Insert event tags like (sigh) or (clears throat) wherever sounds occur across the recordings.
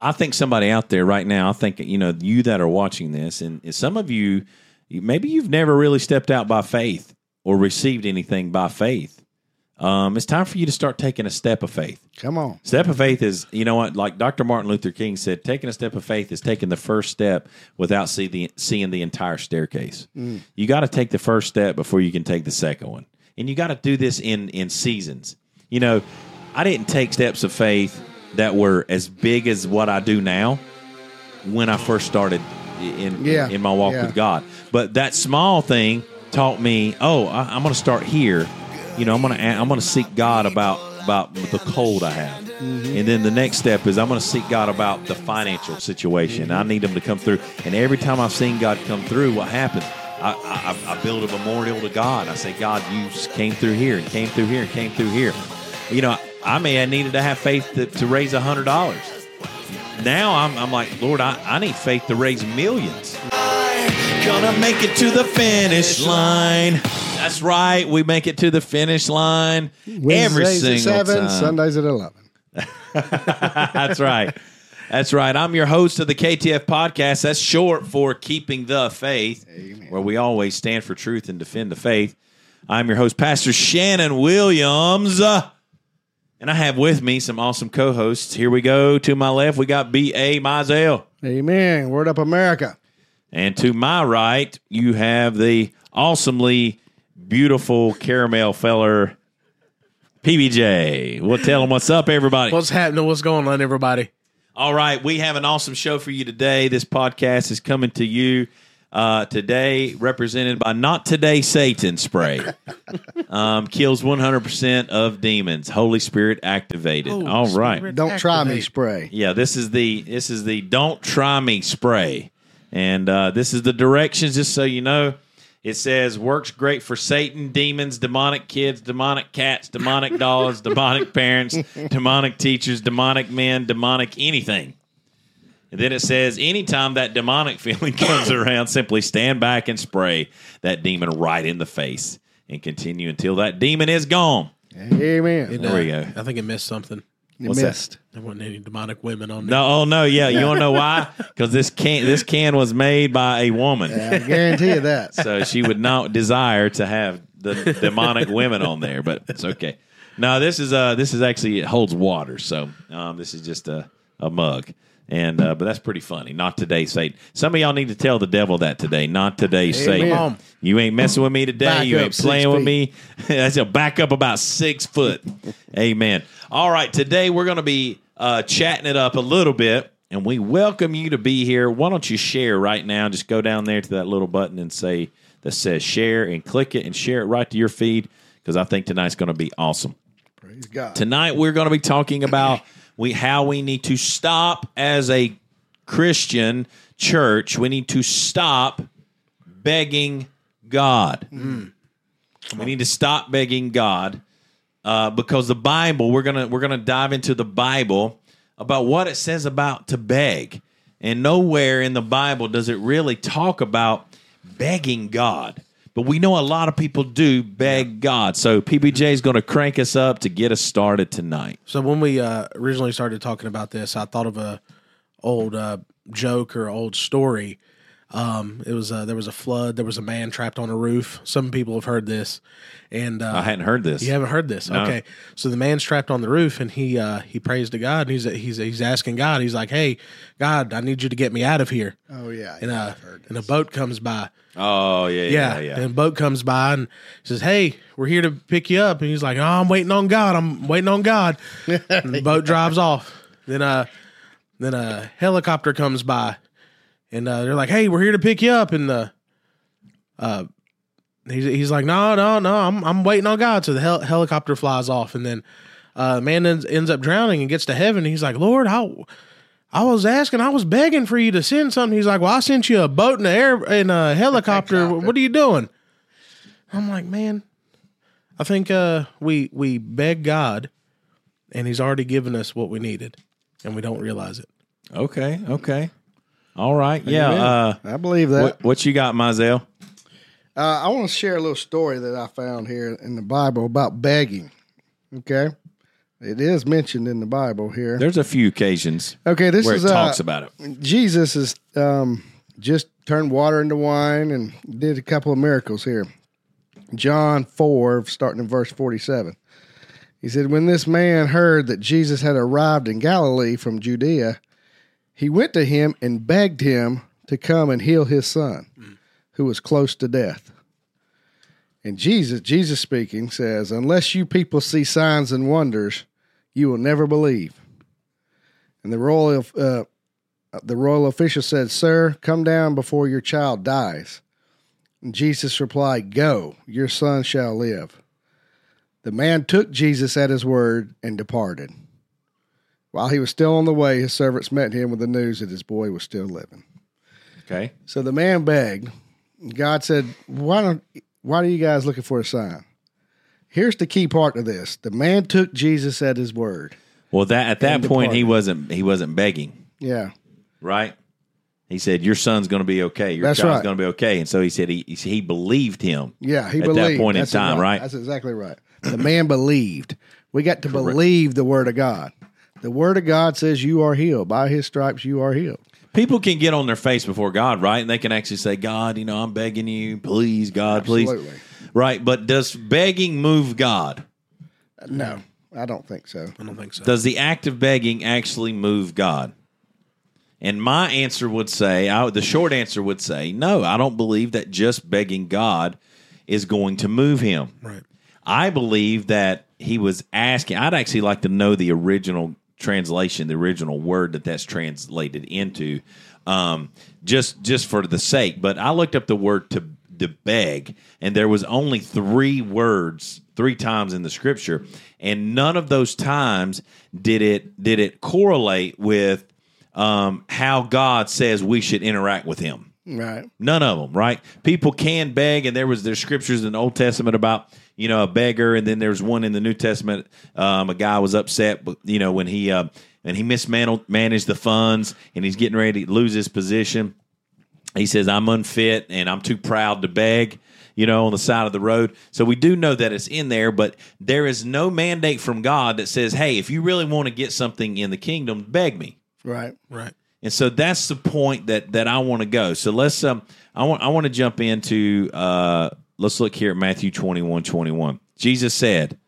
I think somebody out there right now, I think, you know, you that are watching this, and some of you, maybe you've never really stepped out by faith or received anything by faith. Um, it's time for you to start taking a step of faith. Come on. Step of faith is, you know what, like Dr. Martin Luther King said, taking a step of faith is taking the first step without see the, seeing the entire staircase. Mm. You got to take the first step before you can take the second one. And you got to do this in, in seasons. You know, I didn't take steps of faith that were as big as what I do now when I first started in yeah. in my walk yeah. with God. But that small thing taught me, oh, I, am going to start here. You know, I'm going to I'm going to seek God about about the cold I have, mm-hmm. and then the next step is I'm going to seek God about the financial situation. Mm-hmm. I need Him to come through. And every time I've seen God come through, what happens? I, I, I build a memorial to God. I say, God, you came through here and came through here and came through here. You know, I may have needed to have faith to, to raise a hundred dollars. Now I'm, I'm like, Lord, I, I need faith to raise millions. Gonna make it to the finish line. That's right. We make it to the finish line every single at seven, time. Sundays at eleven. (laughs) That's right. That's right. I'm your host of the KTF podcast. That's short for Keeping the Faith, Amen. where we always stand for truth and defend the faith. I'm your host, Pastor Shannon Williams. And I have with me some awesome co hosts. Here we go. To my left, we got B.A. Mizell. Amen. Word up, America. And to my right, you have the awesomely beautiful caramel feller, PBJ. We'll tell them what's up, everybody. What's happening? What's going on, everybody? All right. We have an awesome show for you today. This podcast is coming to you uh, today, represented by Not Today Satan spray, (laughs) um, kills 100% of demons. Holy Spirit activated. Holy All right, Spirit don't activate. try me spray. Yeah, this is the this is the don't try me spray, and uh, this is the directions. Just so you know, it says works great for Satan, demons, demonic kids, demonic cats, demonic dogs, (laughs) demonic parents, demonic teachers, demonic men, demonic anything. And then it says, anytime that demonic (laughs) feeling comes around, simply stand back and spray that demon right in the face and continue until that demon is gone. Amen. It, there uh, we go. I think it missed something. You What's missed. That? There wasn't any demonic women on there. No, oh no, yeah. You want to know why? (laughs) Because this can this can was made by a woman. Yeah, I guarantee you that. so she would not desire to have the demonic women on there, but it's okay. No, this is uh this is actually it holds water, so um, this is just a a mug. And uh, but that's pretty funny. Not today, Satan. Some of y'all need to tell the devil that today. Not today, Satan. You ain't messing with me today. Back you ain't playing with me. (laughs) that's a back up about six foot. (laughs) Amen. All right, today we're going to be uh, chatting it up a little bit, and we welcome you to be here. Why don't you share right now? Just go down there to that little button and say that says share, and click it and share it right to your feed because I think tonight's going to be awesome. Praise God. Tonight we're going to be talking about (clears throat) we how we need to stop as a Christian church. We need to stop begging God. Mm. We need to stop begging God uh, because the Bible. We're gonna we're gonna dive into the Bible about what it says about to beg, and nowhere in the Bible does it really talk about begging God. But we know a lot of people do beg God. So PBJ is going to crank us up to get us started tonight. So when we uh, originally started talking about this, I thought of a old uh, joke or old story. Um, it was uh, there was a flood. There was a man trapped on a roof. Some people have heard this, and uh, I hadn't heard this. You haven't heard this, no. okay? So the man's trapped on the roof, and he uh, he prays to God, and he's he's he's asking God. He's like, "Hey, God, I need you to get me out of here." Oh yeah, and yeah, uh, and a boat comes by. Oh yeah, yeah, yeah, yeah. And a boat comes by and says, "Hey, we're here to pick you up." And he's like, "Oh, I'm waiting on God. I'm waiting on God." (laughs) and the boat drives off. Then uh, then a helicopter comes by, and uh, they're like, "Hey, we're here to pick you up." And the uh, he's he's like, "No, no, no, I'm I'm waiting on God." So the hel- helicopter flies off, and then uh, man ends, ends up drowning and gets to heaven. he's like, "Lord, how?" I was asking, I was begging for you to send something. He's like, "Well, I sent you a boat and a air and a (laughs) helicopter. what are you doing?" I'm like, "Man, I think uh, we we beg God, and He's already given us what we needed, and we don't realize it." Okay, okay. All right. Yeah. Uh, I believe that. What, what you got, Mizell? Uh, I want to share a little story that I found here in the Bible about begging. Okay. It is mentioned in the Bible here. There's a few occasions Okay, this where it is uh, talks about it. Jesus is um, just turned water into wine and did a couple of miracles here. John 4, starting in verse 47. He said, When this man heard that Jesus had arrived in Galilee from Judea, he went to him and begged him to come and heal his son, who was close to death. And Jesus, Jesus speaking, says, Unless you people see signs and wonders, you will never believe. And the royal, uh, the royal official said, Sir, come down before your child dies. And Jesus replied, Go, your son shall live. The man took Jesus at his word and departed. While he was still on the way, his servants met him with the news that his boy was still living. Okay. So the man begged. God said, Why don't why are you guys looking for a sign? Here's the key part of this. The man took Jesus at his word. Well, that at that point he wasn't he wasn't begging, Yeah. right? He said, "Your son's going to be okay. Your That's child's right. going to be okay." And so he said he he, believed him. Yeah, he believed. At that believed. point in time, right? That's exactly right. The man believed. We got to believe the word of God. The word of God says you are healed. By his stripes you are healed. People can get on their face before God, right? And they can actually say, "God, you know, I'm begging you, please, God, please." Absolutely. Right? But does begging move God? No, I don't think so. I don't think so. Does the act of begging actually move God? And my answer would say, I, the short answer would say, no, I don't believe that just begging God is going to move him. right. I believe that he was asking. I'd actually like to know the original translation, the original word that that's translated into, um, just just for the sake. But I looked up the word to to beg, and there was only three words, three times in the scripture, and none of those times did it did it correlate with um, how God says we should interact with Him. Right. None of them, right? People can beg, and there was there's scriptures in the Old Testament about you know a beggar, and then there's one in the New Testament. Um, a guy was upset, but you know when he uh, and he mismanaged managed the funds, and he's getting ready to lose his position. He says, "I'm unfit, and I'm too proud to beg." You know, on the side of the road. So we do know that it's in there, but there is no mandate from God that says, "Hey, if you really want to get something in the kingdom, beg me." Right. Right. And so that's the point that that I want to go. So let's um I want I want to jump into uh let's look here at Matthew 21 21. Jesus said,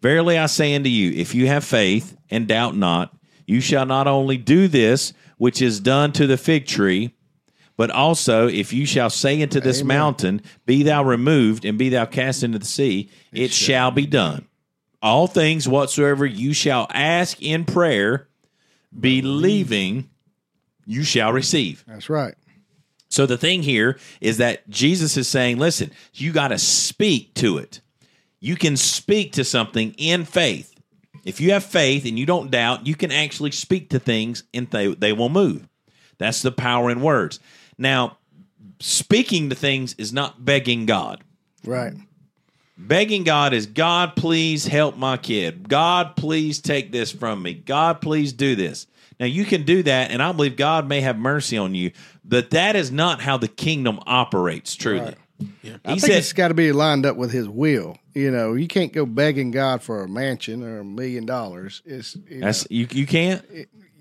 Verily I say unto you, if you have faith and doubt not, you shall not only do this which is done to the fig tree, but also if you shall say unto this Amen. mountain, Be thou removed and be thou cast into the sea, it, shall be done. All things whatsoever you shall ask in prayer, believing you shall receive. That's right. So the thing here is that Jesus is saying, listen, you got to speak to it. You can speak to something in faith. If you have faith and you don't doubt, you can actually speak to things and they, they will move. That's the power in words. Now, speaking to things is not begging God. Right. Begging God is God, please help my kid. God, please take this from me. God, please do this. Now you can do that, and I believe God may have mercy on you, but that is not how the kingdom operates. Truly, Right. Yeah. I think said, it's got to be lined up with his will. You know, you can't go begging God for a mansion or a million dollars. It's you, know, "That's you. You can't.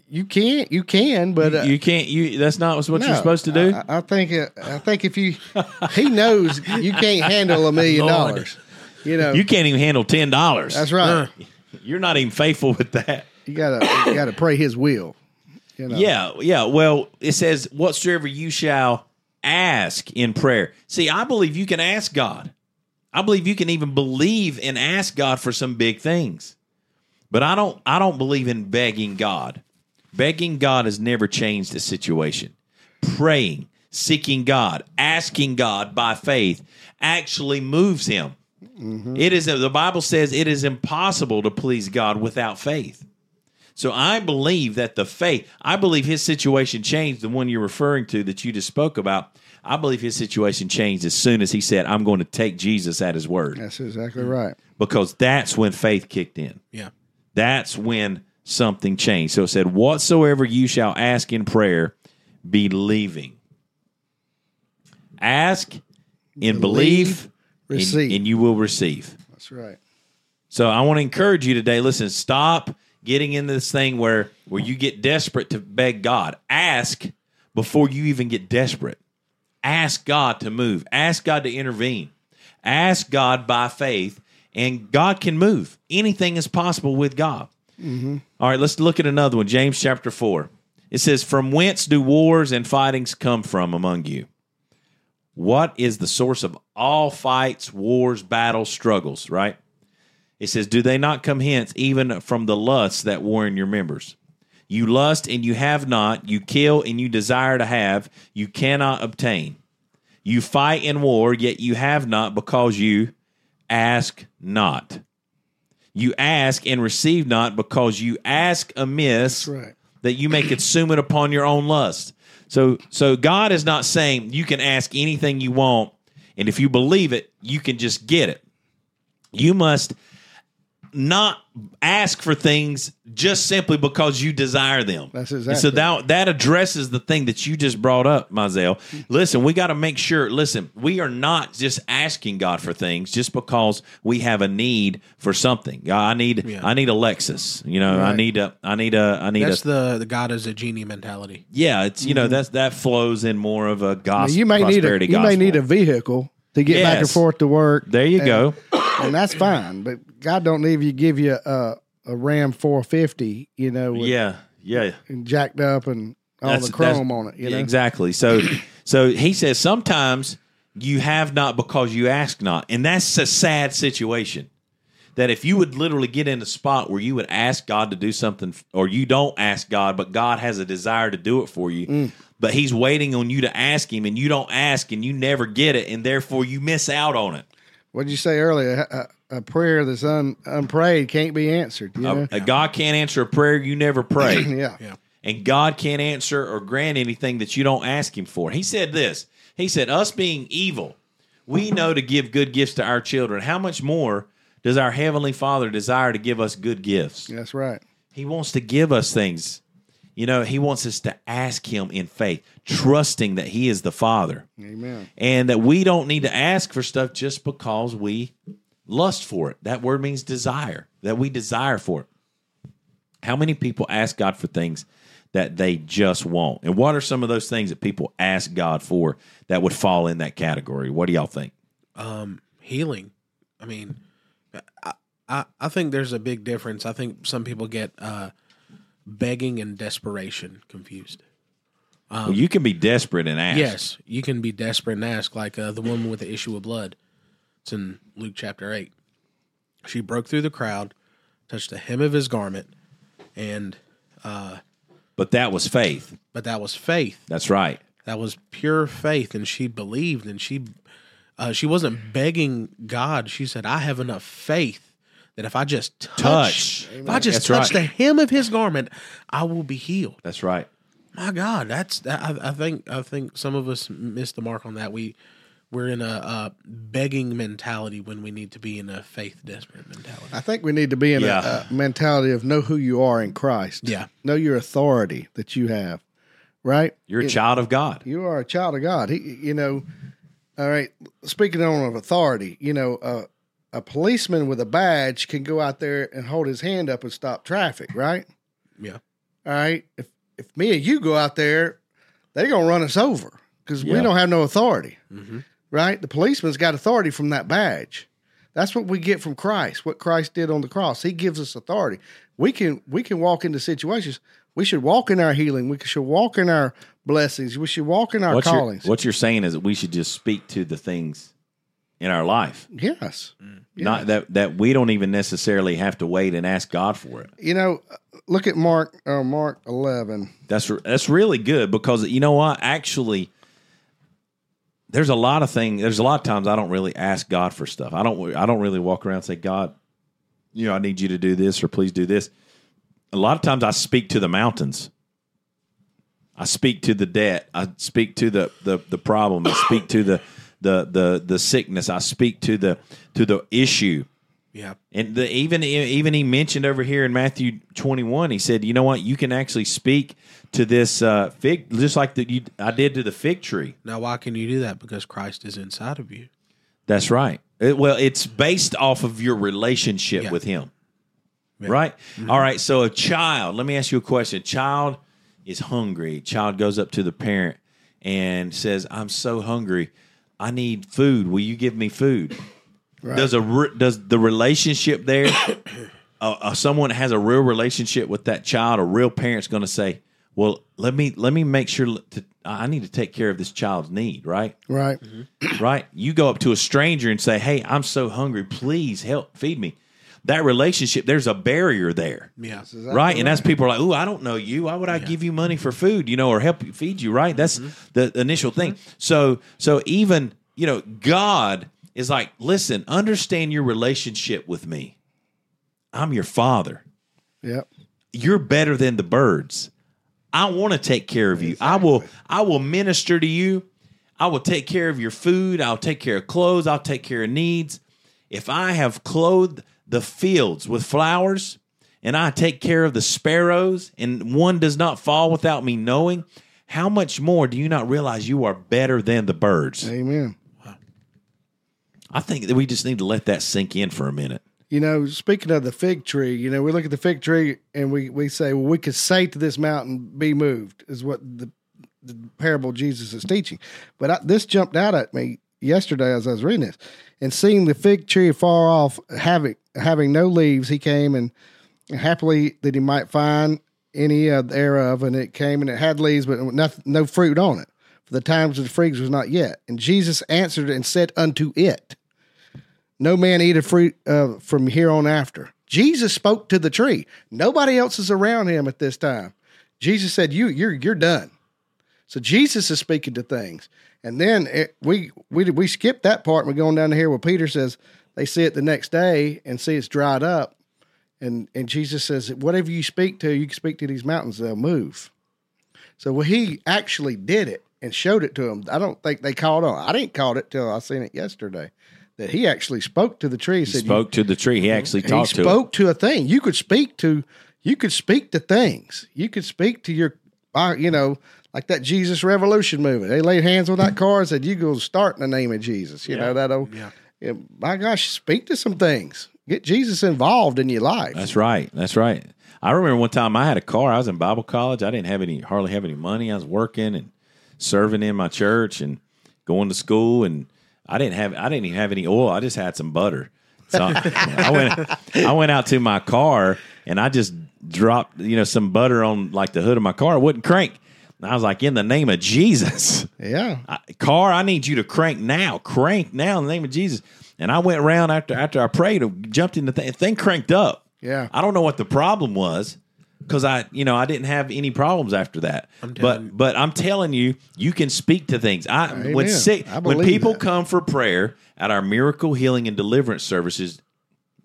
you can't you can, but uh, you can't. You. That's not what no, you're supposed to do. I, I think uh, I think if you he knows you can't handle a million Lord. dollars. You know, you can't even handle ten dollars. that's right. You're not even faithful with that. You gotta you gotta pray His will. You know, Yeah, yeah. Well, it says, "Whatsoever you shall ask in prayer." See, I believe you can ask God. I believe you can even believe and ask God for some big things. But I don't. I don't believe in begging God. Begging God has never changed the situation. Praying, seeking God, asking God by faith actually moves Him. Mm-hmm. It is. The Bible says it is impossible to please God without faith. So I believe that the faith, I believe his situation changed, the one you're referring to that you just spoke about. I believe his situation changed as soon as he said, I'm going to take Jesus at his word. that's exactly right. Because that's when faith kicked in. Yeah. That's when something changed. So it said, Whatsoever you shall ask in prayer, believing. Ask in believe, Believe, and- receive. and you will receive. That's right. So I want to encourage you today. Listen, stop getting into this thing where where you get desperate to beg God. Ask before you even get desperate. Ask God to move. Ask God to intervene. Ask God by faith, and God can move. Anything is possible with God. Mm-hmm. All right, let's look at another one. James chapter 4. It says, From whence do wars and fightings come from among you? What is the source of all fights, wars, battles, struggles, right? It says, Do they not come hence even from the lusts that war in your members? You lust and you have not, you kill and you desire to have, you cannot obtain. You fight in war, yet you have not because you ask not. You ask and receive not because you ask amiss right. that you may consume it upon your own lust. So so God is not saying you can ask anything you want and if you believe it, you can just get it. You must not ask for things just simply because you desire them. That's And so that that addresses the thing that you just brought up, Mizell. Listen, we got to make sure. Listen, we are not just asking God for things just because we have a need for something. God, I need Yeah. I need a Lexus. You know, I need a I need a I need That's a the the God is a genie mentality. yeah. It's you know mm-hmm. that's that flows in more of a Now, gospel. you may need a prosperity you may need a vehicle to get back and forth to work. There you and, go. And that's fine. But God don't leave you give you a a Ram 450, you know, with, Yeah, yeah. and jacked up and all That's- the chrome on it. You know, Exactly. So so he says sometimes you have not because you ask not. And that's a sad situation. That if you would literally get in a spot where you would ask God to do something or you don't ask God, but God has a desire to do it for you, Mm. but he's waiting on you to ask him and you don't ask and you never get it and therefore you miss out on it. What did you say earlier? A, a prayer that's un, unprayed can't be answered. You know? A- a God can't answer a prayer you never prayed. (clears throat) yeah. Yeah. and God can't answer or grant anything that you don't ask Him for. He said this He said, Us being evil, we know to give good gifts to our children. How much more does our Heavenly Father desire to give us good gifts? That's right. He wants to give us things. You know, He wants us to ask Him in faith, trusting that He is the Father Amen. and that we don't need to ask for stuff just because we lust for it. That word means desire, that we desire for it. How many people ask God for things that they just want? And what are some of those things that people ask God for that would fall in that category? What do y'all think? um, healing. I mean, I, I I think there's a big difference. I think some people get uh, begging and desperation confused. well, you can be desperate and ask. Yes, you can be desperate and ask, like uh, the woman with the issue of blood. It's in Luke chapter eight. She broke through the crowd, touched the hem of his garment, and But that was faith. but that was faith. That's right. That was pure faith, and she believed, and she uh, she wasn't begging God. She said, "I have enough faith that if I just touch, Touch. if I just That's touch right. the hem of His garment, I will be healed." That's right. My God, that's that, I, I think I think some of us missed the mark on that. We we're in a, a begging mentality when we need to be in a faith desperate mentality. I think we need to be in Yeah. a, a mentality of know who you are in Christ. Yeah. Know your authority that you have. Right? You're a child of God. You are a child of God. He, you know, all right. Speaking on of authority, you know, uh, a policeman with a badge can go out there and hold his hand up and stop traffic, right? Yeah, All right. If if me and you go out there, they're gonna run us over because we don't have no authority, mm-hmm. right? The policeman's got authority from that badge. That's what we get from Christ. What Christ did on the cross, He gives us authority. We can we can walk into situations. We should walk in our healing. We should walk in our blessings. We should walk in our What you're, callings. what you're saying is that we should just speak to the things in our life. yes. Not that that we don't even necessarily have to wait and ask God for it. You know, look at Mark uh, Mark eleven. That's that's really good because you know what? Actually, there's a lot of things. There's a lot of times I don't really ask God for stuff. I don't. I don't really walk around and say, God, you know, I need you to do this or please do this. A lot of times I speak to the mountains. I speak to the debt. I speak to the the, the problem. I speak to the the the the sickness. I speak to the to the issue. yeah, And the, even even he mentioned over here in Matthew 21, he said, "You know what? You can actually speak to this uh, fig, just like that you I did to the fig tree." Now, why can you do that? Because Christ is inside of you. That's right. It- well, it's based off of your relationship Yeah. with him. Right? All right. So a child, let me ask you a question. Child is hungry. Child goes up to the parent and says, I'm so hungry. I need food. Will you give me food? Does a re- does the relationship there uh, uh, someone has a real relationship with that child, a real parent's going to say, "Well, let me let me make sure to, I need to take care of this child's need." Right? Right. right? You go up to a stranger and say, "Hey, I'm so hungry. Please help feed me." That relationship, there's a barrier there, Yeah. right? And that's people are like, oh, I don't know you. Why would I give you money for food? You know, or help you feed you?" Right? That's the initial thing. So, so even you know, God is like, "Listen, understand your relationship with me. I'm your father." Yep. you're better than the birds. I want to take care of you. I will I will minister to you. I will take care of your food. I'll take care of clothes. I'll take care of needs. If I have clothed the fields with flowers and I take care of the sparrows and one does not fall without me knowing, how much more do you not realize you are better than the birds? Amen. I think that we just need to let that sink in for a minute. You know, speaking of the fig tree, you know, we look at the fig tree and we, we say, well, we could say to this mountain, be moved, is what the, the parable Jesus is teaching. But I, this jumped out at me yesterday as I was reading this. And seeing the fig tree far off, having, having no leaves, he came and happily that he might find any uh, thereof. And it came and it had leaves, but nothing, no fruit on it. For the times of the figs was not yet. And Jesus answered and said unto it, no man eateth fruit uh, from here on after. Jesus spoke to the tree. Nobody else is around him at this time. Jesus said, "You, you're, you're done." So Jesus is speaking to things, and then it, we we we skip that part. and We're going down to here where Peter says they see it the next day and see it's dried up, and and Jesus says, "Whatever you speak to, you can speak to these mountains; they'll move." So well, he actually did it and showed it to them. I don't think they caught on. I didn't caught it till I seen it yesterday. That he actually spoke to the tree. He said, spoke to the tree. He actually he talked to it. spoke to, a thing. You could speak to, you could speak to things. You could speak to your, uh, you know, like that Jesus Revolution movement. They laid hands on that car and said, "You go start in the name of Jesus." You know that old. Yeah. Yeah, my gosh, speak to some things. Get Jesus involved in your life. That's right. That's right. I remember one time I had a car. I was in Bible college. I didn't have any, hardly have any money. I was working and serving in my church and going to school, and I didn't have, I didn't even have any oil. I just had some butter. So I (laughs) went, I went out to my car and I just dropped, you know, some butter on like the hood of my car. It wouldn't crank. And I was like, in the name of Jesus, yeah, I, car, I need you to crank now, crank now in the name of Jesus. And I went around after after I prayed, jumped in the thing, thing cranked up. Yeah. I don't know what the problem was because I, you know, I didn't have any problems after that. telling but but I'm telling you, you can speak to things. I when sick I when people that. come for prayer at our miracle healing and deliverance services,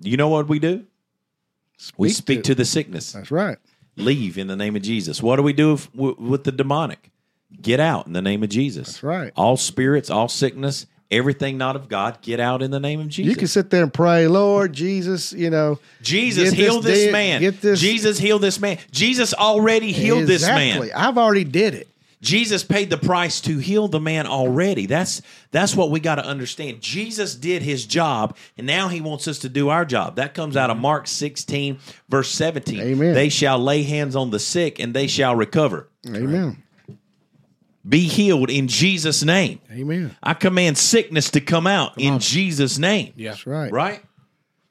you know what we do? we Speak speak to- to the sickness that's right. Leave in the name of Jesus. What do we do with, with, with the demonic? Get out in the name of Jesus. That's right. All spirits, all sickness, everything not of God, get out in the name of Jesus. You can sit there and pray, Lord Jesus. You know, Jesus heal this dead- man. Get this. Jesus heal this man. Jesus already healed this exactly. man. I've already did it. Jesus paid the price to heal the man already. That's that's what we got to understand. Jesus did his job, and now he wants us to do our job. That comes out of mm-hmm. Mark 16, verse 17. Amen. They shall lay hands on the sick and they shall recover. Amen. Be healed in Jesus' name. Amen. I command sickness to come out in Jesus' name. Yeah. That's right. Right?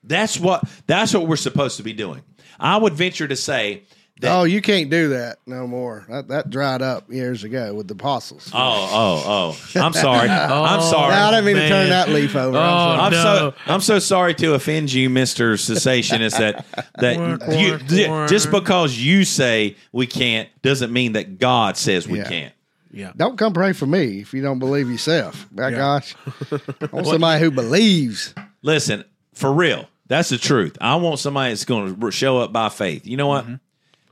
That's what that's what we're supposed to be doing. I would venture to say Oh, you can't do that no more. That, that dried up years ago with the apostles. Oh, oh, oh. I'm sorry. (laughs) I'm oh, sorry. No, I didn't mean to turn that leaf over. I'm Oh. I'm No. so I'm so sorry to offend you, Mister Cessationist. That that Quack, you, quack, quack. just because you say we can't doesn't mean that God says we Yeah. can't. Yeah. Don't come pray for me if you don't believe yourself. My Yeah. gosh. (laughs) I want somebody who believes. Listen, for real, that's the truth. I want somebody that's going to show up by faith. You know what? Mm-hmm.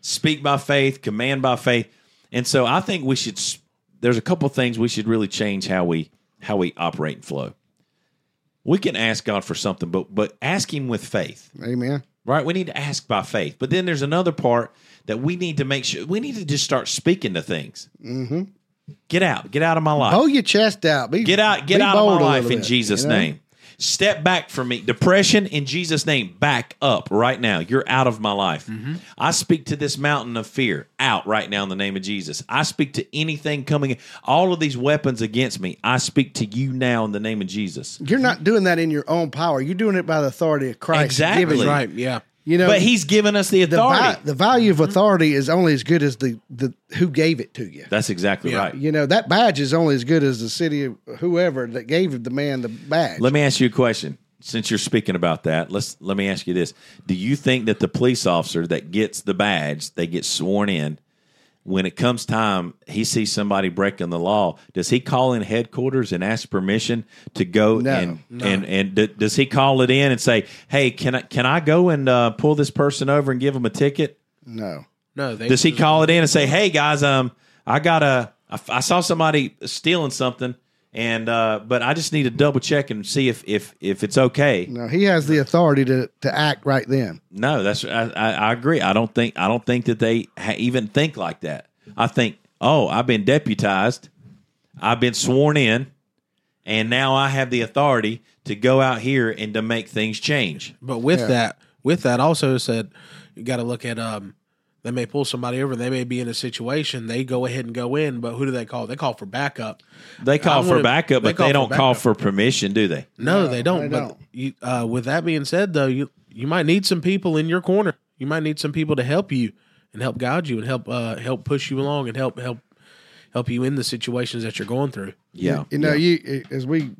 Speak by faith, command by faith, and so I think we should. There's a couple things we should really change how we how we operate and flow. We can ask God for something, but but ask Him with faith. Amen. right? We need to ask by faith. But then there's another part that we need to make sure we need to just start speaking to things. Mm-hmm. Get out, get out of my life. Hold your chest out. Be, get out, get out of my life in Jesus' you know? name. Step back from me. Depression in Jesus' name, back up right now. You're out of my life. Mm-hmm. I speak to this mountain of fear out right now in the name of Jesus. I speak to anything coming, all of these weapons against me. I speak to you now in the name of Jesus. You're not doing that in your own power. You're doing it by the authority of Christ. Exactly. giving. Right. Yeah. You know, But he's given us the the, authority. vi- the value of mm-hmm. authority is only as good as the, the who gave it to you. That's exactly Yeah. right. You know, that badge is only as good as the city of whoever that gave the man the badge. Let me ask you a question. Since you're speaking about that, let's let me ask you this: Do you think that the police officer that gets the badge, they get sworn in, when it comes time, he sees somebody breaking the law? Does he call in headquarters and ask permission to go No. and and and d- does he call it in and say, "Hey, can I can I go and uh, pull this person over and give him a ticket?" no. No. They Does he call it in and say, "Hey guys, um, I got a, I, I saw somebody stealing something, and uh, but I just need to double check and see if if if it's okay." No, he has the authority to, to act right then. No, that's I, I, I agree. I don't think I don't think that they ha- even think like that. I think, oh, I've been deputized, I've been sworn in, and now I have the authority to go out here and to make things change. But with Yeah. that, with that also said, you got to look at um, they may pull somebody over. They may be in a situation. They go ahead and go in, but who do they call? They call for backup. They call for wanna- backup, they but call they don't call for permission, do they? No, No, they don't. they but don't. You, uh, with that being said, though, you you might need some people in your corner. You might need some people to help you and help guide you and help uh, help push you along and help help help you in the situations that you're going through. Yeah, You know, you as we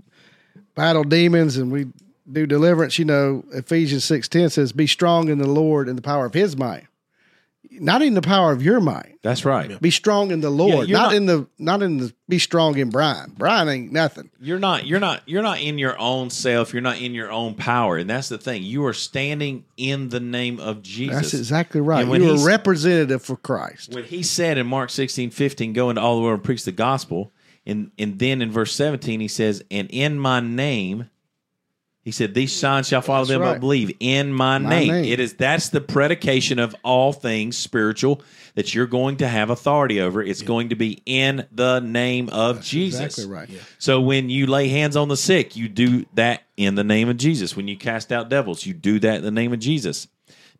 battle demons and we do deliverance, you know, Ephesians six ten says, "Be strong in the Lord and the power of His might." Not in the power of your mind. that's right. Be strong in the Lord, you're not, not- in the not in the. Be strong in Brian. Brian ain't nothing. You're not you're not you're not in your own self, you're not in your own power. And that's the thing. You are standing in the name of Jesus. That's exactly right. And when You're a representative for Christ. When he said in Mark 16, 15, go into all the world and preach the gospel, and and then in verse 17 he says, And in my name, he said, These signs shall follow That's them right. that believe in my, My name. name. It is that's the predication of all things spiritual that you're going to have authority over. It's going to be in the name of Jesus. Exactly right. So when you lay hands on the sick, you do that in the name of Jesus. When you cast out devils, you do that in the name of Jesus.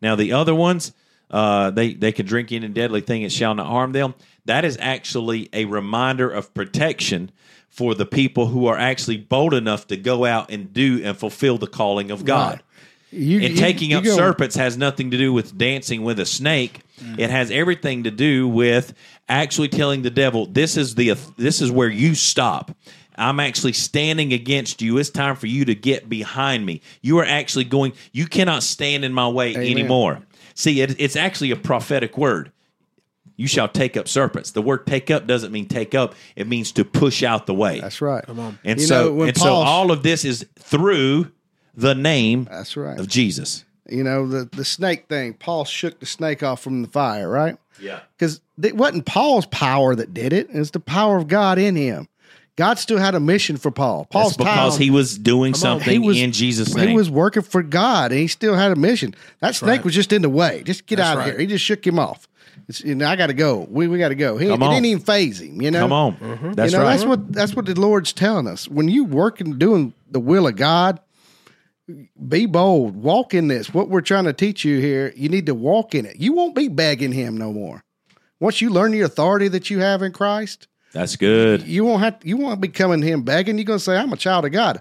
Now the other ones, uh, they they can drink any deadly thing; it shall not harm them. That is actually a reminder of protection for the people who are actually bold enough to go out and do and fulfill the calling of God. You, And you- taking you up go- serpents has nothing to do with dancing with a snake. It has everything to do with actually telling the devil, "This is the this is where you stop. I'm actually standing against you. It's time for you to get behind me. You are actually going. You cannot stand in my way anymore." See, it, it's actually a prophetic word. You shall take up serpents. The word "take up" doesn't mean take up; it means to push out the way. That's right. Come on. And You so, know, when and so, all of this is through the name That's right. of Jesus. You know the the snake thing. Paul shook the snake off from the fire, right? Yeah. Because it wasn't Paul's power that did it; it's the power of God in him. God still had a mission for Paul. Paul's That's because time- he was doing he something was- in Jesus' name. He was working for God, and he still had a mission. That snake right. was just in the way. Just get That's out of right. here. He just shook him off. It's, you know, I got to go. We we got to go. He, Come it didn't even faze him. You know. Come on, mm-hmm. that's you know, right. That's what that's what the Lord's telling us. When you working doing the will of God, be bold. Walk in this. What we're trying to teach you here, you need to walk in it. You won't be begging Him no more. Once you learn the authority that you have in Christ, that's good. you won't have. You won't be coming to Him begging. You're going to say, "I'm a child of God."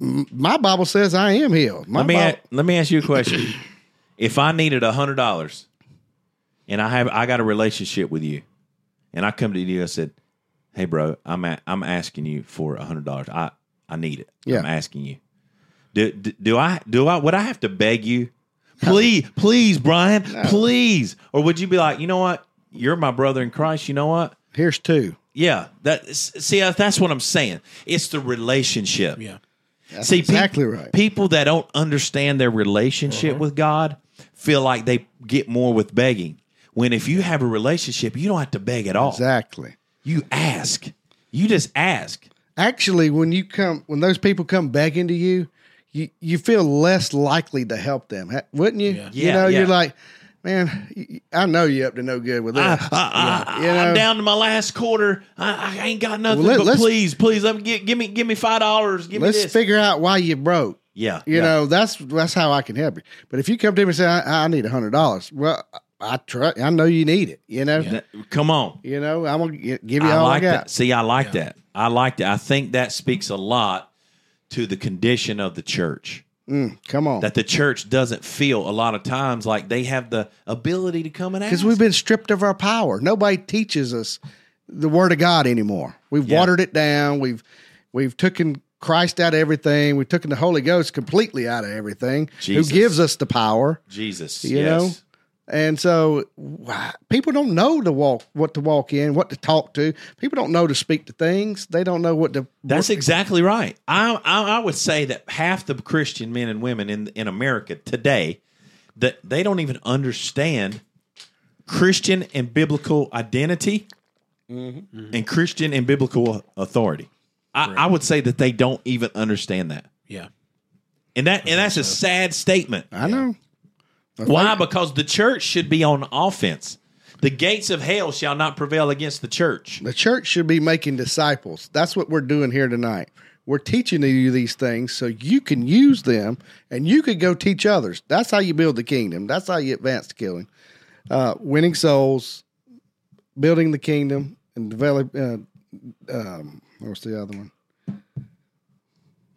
My Bible says I am healed. My Let me Bible, a- let me ask you a question. if I needed a hundred dollars, and I have I got a relationship with you, and I come to you I said, "Hey, bro, I'm a, I'm asking you for a hundred dollars. I I need it. Yeah. I'm asking you. Do, do do I do I would I have to beg you? Please, please, Brian, please, or would you be like, you know what? You're my brother in Christ. You know what? here's two. Yeah, that see uh, that's what I'm saying. It's the relationship. Yeah. see, peop- exactly right. People that don't understand their relationship uh-huh. with God feel like they get more with begging. When if you have a relationship, you don't have to beg at all. Exactly. You ask. You just ask. Actually, when you come, when those people come begging to you, you you feel less likely to help them, wouldn't you? Yeah. You Yeah, know, yeah. you're like, man, I know you up to no good with I, this. I, I, You know? I'm down to my last quarter. I, I ain't got nothing. Well, let- but please, please, let me get, give me give me five dollars. Give me Let's this. figure out why you broke. yeah, You yeah. know, that's that's how I can help you. But if you come to me and say, I, I need a hundred dollars, well, I trust. I know you need it. You know, That- come on. you know, I'm gonna give you I all like I got. that. See, I like that. I like that. I think that speaks a lot to the condition of the church. Mm, come on, That the church doesn't feel a lot of times like they have the ability to come and ask. because we've been stripped of our power. Nobody teaches us the Word of God anymore. We've Yeah. watered it down. We've we've taken Christ out of everything. We've taken the Holy Ghost completely out of everything. Jesus. Who gives us the power? Jesus, You yes. know? And so people don't know to walk, what to walk in, what to talk to. People don't know to speak to things. They don't know what to. That's exactly right. I, I I would say that half the Christian men and women in in America today that they don't even understand Christian and biblical identity mm-hmm. and Christian and biblical authority. I, I would say that they don't even understand that, Yeah. and that and that's a sad statement. I know. Why? Because the church should be on offense. The gates of hell shall not prevail against the church. The church should be making disciples. That's what we're doing here tonight. We're teaching you these things so you can use them and you could go teach others. That's how you build the kingdom. That's how you advance the killing. Uh, winning souls, building the kingdom, and develop. Uh, um, what's the other one?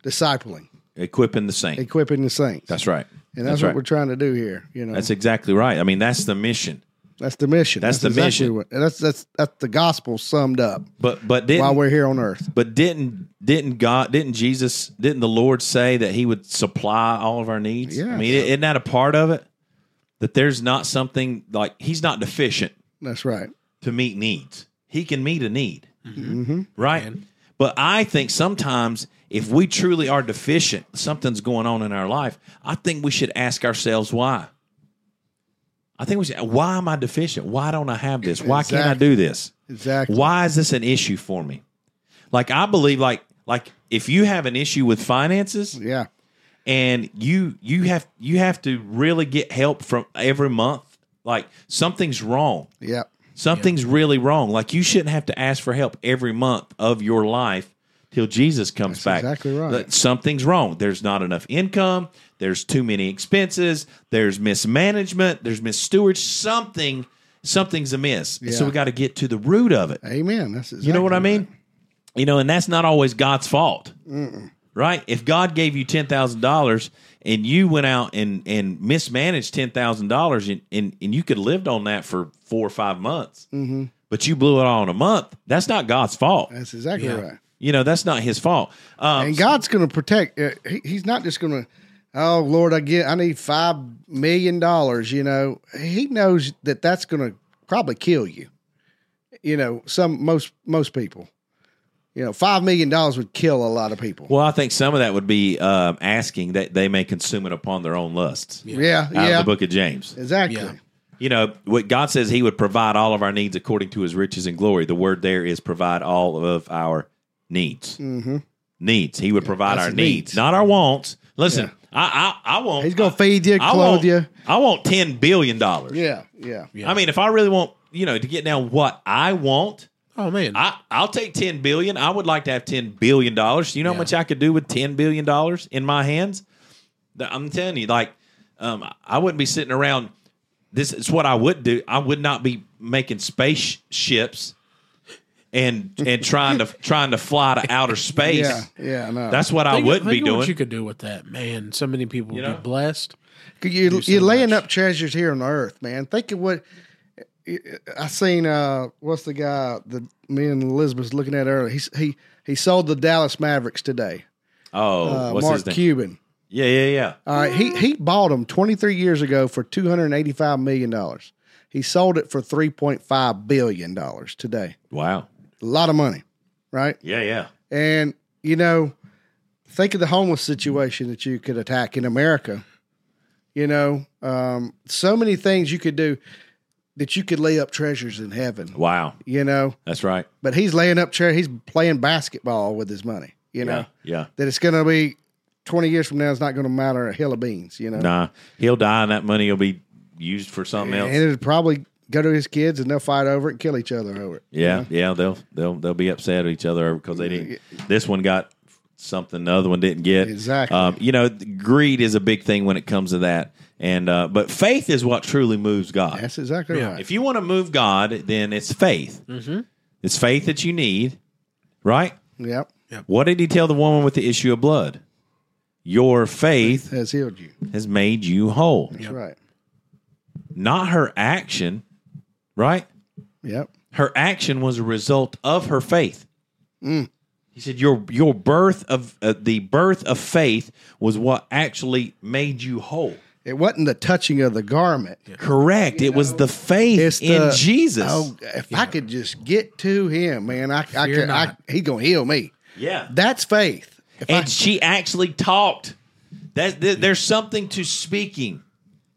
Discipling, Equipping the saints. equipping the saints. That's right. And that's, that's what right. we're trying to do here. You know, That's exactly right. I mean, that's the mission. that's the mission. That's the mission. What, that's that's that's the gospel summed up But but didn't while we're here on earth. but didn't didn't God didn't Jesus didn't the Lord say that He would supply all of our needs? Yeah. I mean, isn't that a part of it? That there's not something like He's not deficient That's right. to meet needs. He can meet a need, Mm-hmm. right? But I think sometimes if we truly are deficient, something's going on in our life. I think we should ask ourselves why. I think we should. Why am I deficient? Why don't I have this? Why can't I do this? Exactly. Why is this an issue for me? Like I believe, like like if you have an issue with finances Yeah. and you you have you have to really get help from every month, like something's wrong. Yeah. Something's really wrong. Like you shouldn't have to ask for help every month of your life till Jesus comes back. exactly right. Something's wrong. There's not enough income. There's too many expenses. There's mismanagement. There's missteward. Something something's amiss. So we got to get to the root of it. Amen. That's exactly You know what I right. mean? You know, and that's not always God's fault, right? If God gave you ten thousand dollars and you went out and and mismanaged ten thousand dollars and and and you could have lived on that for four or five months, Mm-hmm. but you blew it all in a month, that's not God's fault. That's exactly Yeah. right. You know, that's not His fault. Um, And God's going to protect. Uh, he, he's not just going to. Oh Lord, I get. I need five million dollars. You know, He knows that that's going to probably kill you. You know, some most most people. You know, five million dollars would kill a lot of people. well, I think some of that would be um, asking that they may consume it upon their own lusts. yeah, Out yeah, of the book of James. exactly. Yeah. You know, what God says He would provide all of our needs according to His riches and glory. The word there is provide all of our needs. Mm-hmm. Needs. He would provide that's our needs, needs. not our wants. Listen, I, I, I want. He's going to feed you, I clothe want, you. I want ten billion dollars. Yeah, yeah, Yeah. I mean, if I really want, you know, to get down what I want, Oh man. I, I'll take ten billion. I would like to have ten billion dollars. You know how much I could do with ten billion dollars in my hands? I'm telling you, like, um, I wouldn't be sitting around. This is what I would do. I would not be making spaceships and and trying to trying to fly to outer (laughs) space. yeah, yeah. No, That's what I Think- wouldn't be think of What you could do with that, man. So many people You would know? be blessed. you, do so you're laying much. up treasures here on earth, man. Think of what I seen. Uh, what's the guy that me and Elizabeth was looking at earlier? He's, he he sold the Dallas Mavericks today. Oh, Uh, what's Mark his name? Cuban. Yeah, yeah, yeah. All right, he he bought them 23 years ago for 285 million dollars. He sold it for 3.5 billion dollars today. Wow. A lot of money, right? Yeah, yeah. And you know, think of the homeless situation that you could attack in America. You know, um, so many things you could do that you could lay up treasures in heaven. Wow. You know, That's right. but he's laying up treasure. He's playing basketball with his money. You know Yeah, yeah. that it's going to be 20 years from now. It's not going to matter a hill of beans. You know, Nah, he'll die, and that money will be used for something else. and it'd probably go to his kids, and they'll fight over it and kill each other over it. Yeah, yeah, they'll they'll they'll be upset at each other because they didn't. This one got something the other one didn't get. Exactly. Um, you know, greed is a big thing when it comes to that, and uh, but faith is what truly moves God. That's exactly Yeah. right. If you want to move God, then it's faith. Mm-hmm. It's faith that you need, right? yep, yep. What did he tell the woman with the issue of blood? Your faith has healed you. has made you whole, That's right. not her action, right? Yep. her action was a result of her faith. Mm. He said, "Your your birth of uh, the birth of faith was what actually made you whole." It wasn't the touching of the garment. Correct. it was the faith It's in Jesus. Oh, if I could just get to him, man, I, I could. I, he's gonna heal me. yeah, That's faith. If and she actually talked. That th- there's something to speaking.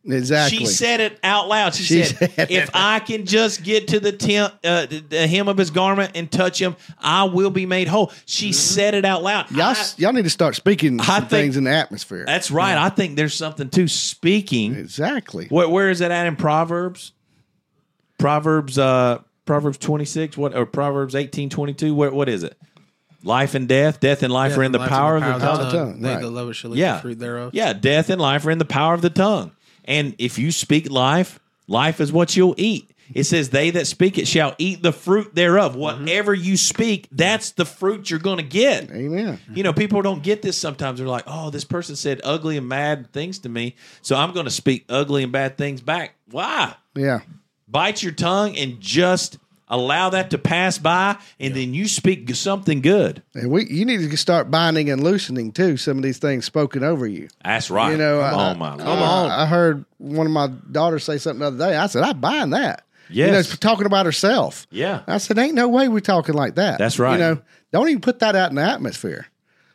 I, exactly. She said it out loud. She, She said, said "If. I can just get to the, tem- uh, the, the hem of his garment and touch him, I will be made whole." She said it out loud. y'all, I- s- y'all need to start speaking I some think- things in the atmosphere. That's right. I think there's something to speaking. exactly. Where, where is it at in Proverbs? Proverbs, uh, Proverbs 26, what or Proverbs 18, 22, Where, what is it? Life and death, death and life are in the Life power of the power tongue. of the tongue, They right. that love it shall eat Yeah. the fruit thereof. Yeah, death and life are in the power of the tongue. And if you speak life, life is what you'll eat. It says, They that speak it shall eat the fruit thereof. Whatever you speak, that's the fruit you're going to get. Amen. You know, people don't get this sometimes. They're like, oh, this person said ugly and bad things to me, so I'm going to speak ugly and bad things back. Why? Yeah. Bite your tongue and just allow that to pass by, and then you speak something good. And we, you need to start binding and loosening too. Some of these things spoken over you. That's right. You know, come I, on, my come on. I heard one of my daughters say something the other day. I said, I bind that. You know, Yes. talking about herself. Yeah. I said, ain't no way we're talking like that. That's right. You know, don't even put that out in the atmosphere.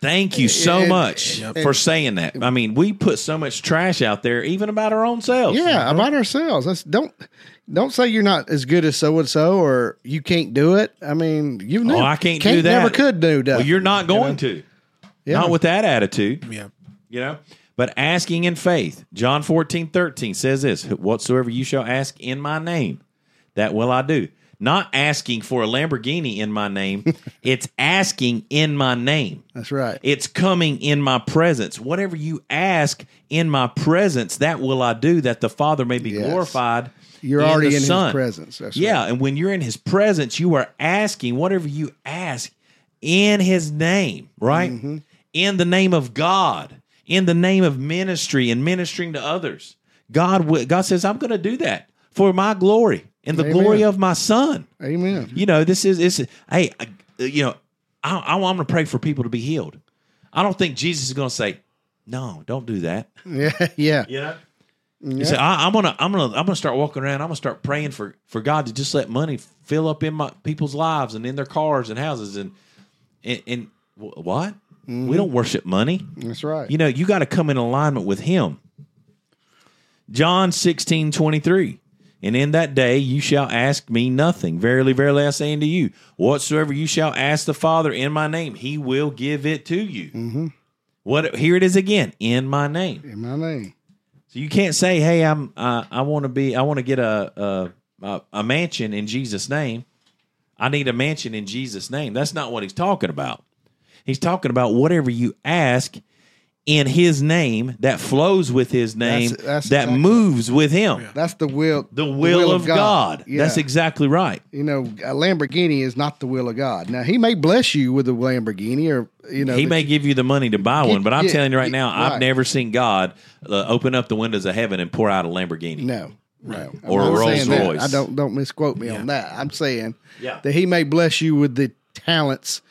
Thank you so And- much and- for saying that. I mean, we put so much trash out there, even about our own selves. Yeah, about ourselves. That's, don't don't say you're not as good as so and so or you can't do it. I mean, you Oh, I can't, do that. Never could do that. Well, you're not going to. Yeah. Not with that attitude. Yeah. you know but asking in faith john 14 13 says this whatsoever you shall ask in my name that will i do not asking for a lamborghini in my name (laughs) it's asking in my name That's right. it's coming in my presence whatever you ask in my presence that will i do that the father may be Yes. glorified You're in already in Son. his presence. That's yeah, right. and when you're in his presence, you are asking whatever you ask in his name, right? Mm-hmm. In the name of God, in the name of ministry and ministering to others. God God says, I'm going to do that for my glory and the Amen. glory of my son. Amen. You know, this is it's hey, I- you know, I, I, I'm going to pray for people to be healed. I don't think Jesus is going to say, "No, don't do that." (laughs) Yeah, yeah. You know. You say, I, I'm gonna, I'm gonna, I'm gonna start walking around. I'm gonna start praying for for God to just let money fill up in my people's lives and in their cars and houses and and, and wh- what? Mm-hmm. We don't worship money. That's right. You know, you got to come in alignment with Him. John 16, 23. And in that day you shall ask me nothing. Verily, verily, I say unto you, whatsoever you shall ask the Father in my name, he will give it to you. Mm-hmm. What here it is again, in my name. in my name. So you can't say, "Hey, I'm uh, I want to be I want to get a, a a a mansion in Jesus' name. I need a mansion in Jesus' name." That's not what he's talking about. He's talking about whatever you ask in His name that flows with His name That's- that's that exactly- moves with Him. That's the will. The will, of God. Yeah. That's exactly right. you know, a Lamborghini is not the will of God. Now, He may bless you with a Lamborghini, or you know, He that may give you the money to buy one, but I'm yeah, telling you right yeah, now, I've never seen God uh, open up the windows of heaven and pour out a Lamborghini. No, no. I'm Or a Rolls saying that. Royce. I don't don't misquote me on that. I'm saying Yeah. that He may bless you with the talents.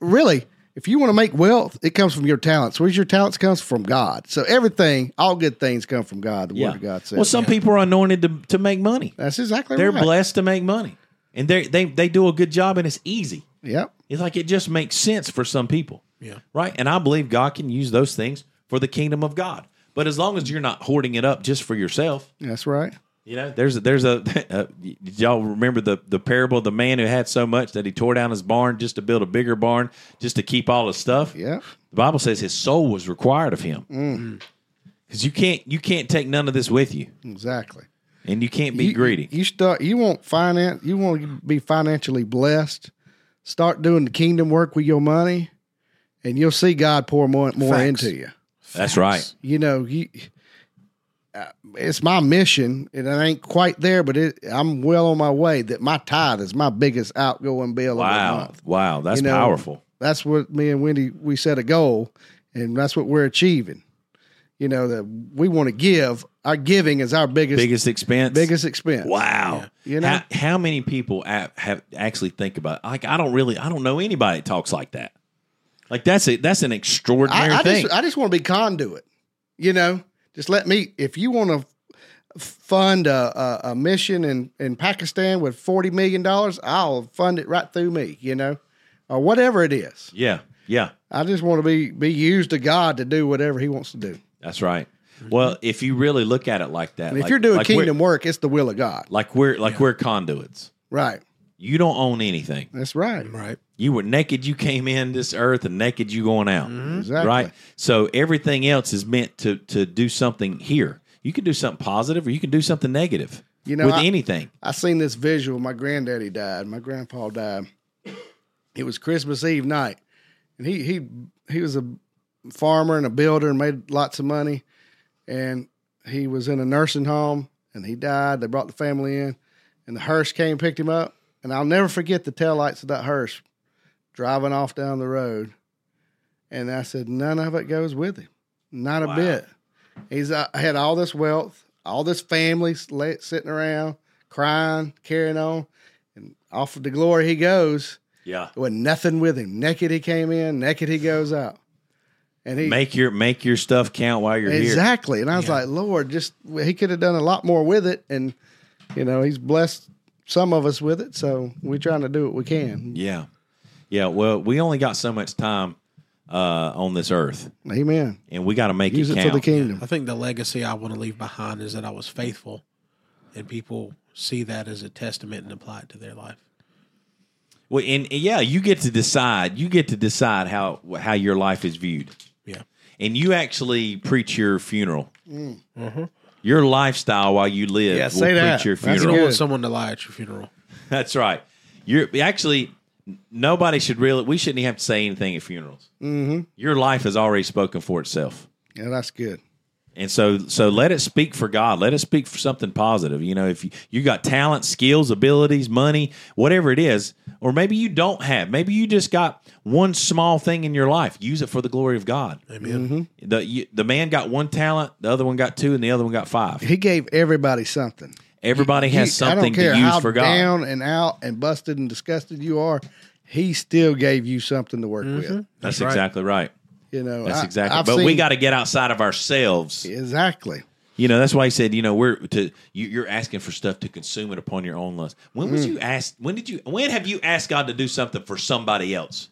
Really, if you want to make wealth, it comes from your talents. Where's your talents comes from God. So everything, all good things come from God. The Word of God says. Well, some people are anointed to, to make money. That's exactly right. They're right. blessed to make money, and they they they do a good job, and it's easy. Yep. It's like it just makes sense for some people. Yeah. Right. And I believe God can use those things for the kingdom of God. But as long as you're not hoarding it up just for yourself, That's right. You know, there's a, there's a, (laughs) uh, did y'all remember the the parable of the man who had so much that he tore down his barn just to build a bigger barn just to keep all his stuff. Yeah. The Bible says his soul was required of him Mm. because you can't you can't take none of this with you. Exactly. and you can't be you, greedy. You start. You want finance. You want to be financially blessed. Start doing the kingdom work with your money, and you'll see God pour more more Facts. into you. That's right. You know, you, Uh, it's my mission, and it ain't quite there, but it, I'm well on my way. That my tithe is my biggest outgoing bill of the Wow, month. wow, that's You know, powerful. That's what me and Wendy we set a goal, and that's what we're achieving. You know that we want to give. Our giving is our biggest Biggest expense. biggest expense. Wow. You know? how, how many people have, have actually think about like I don't really I don't know anybody that talks like that. Like that's a that's an extraordinary I, I thing. just I just want to be conduit. You know, just let me. If you want to fund a, a, a mission in in Pakistan with forty million dollars, I'll fund it right through me. You know, or whatever it is. yeah, yeah, I just want to be be used to God to do whatever He wants to do. that's right. Well, if you really look at it like that, And if like- you're doing like kingdom work, it's the will of God. like we're like we're conduits. Right. You don't own anything. That's right. Right. You were naked. You came in this earth, and naked you going out. Mm-hmm. Exactly. Right. So everything else is meant to to do something here. You can do something positive, or you can do something negative. You know, with I- anything. I seen this visual. My granddaddy died. My grandpa died. It was Christmas Eve night, and he he he was a farmer and a builder and made lots of money. And he was in a nursing home, and he died. They brought the family in, and the hearse came and picked him up. And I'll never forget the taillights of that hearse driving off down the road. And I said, none of it goes with him, not a Wow. bit. He's uh, had all this wealth, all this family sitting around, crying, carrying on, and off of the glory he goes Yeah. with nothing with him. Naked he came in, naked he goes out, and he Make your make your stuff count while you're here. exactly. And I was like, Lord, just he could have done a lot more with it, and you know he's blessed some of us with it, so we're trying to do what we can. Yeah. Yeah. Well, we only got so much time uh, on this earth, Amen. and we got to make Use it it count. for the kingdom. I think the legacy I want to leave behind is that I was faithful, and people see that as a testament and apply it to their life. Well, and, and yeah, you get to decide. You get to decide how how your life is viewed, Yeah. and you actually preach your funeral. Your lifestyle while you live Yeah, will say preach that. your That's You don't want someone to lie at your funeral. That's right. You're actually nobody should really. We shouldn't even have to say anything at funerals. Mm-hmm. Your life has already spoken for itself. Yeah, that's good. And so, so let it speak for God. Let it speak for something positive. You know, if you, you got talent, skills, abilities, money, whatever it is, or maybe you don't have, maybe you just got one small thing in your life. Use it for the glory of God. Amen. Mm-hmm. The you, the man got one talent, the other one got two, and the other one got five. He gave everybody something. Everybody has He- I something don't care to use how for God. down and out and busted and disgusted you are. He still gave you something to work mm-hmm. with. That's, That's right. exactly right. You know, That's I- exactly. I've but we got to get outside of ourselves. exactly. You know, that's why he said, you know, we're to you, you're asking for stuff to consume it upon your own lust. When Mm. was you asked? When did you? When have you asked God to do something for somebody else?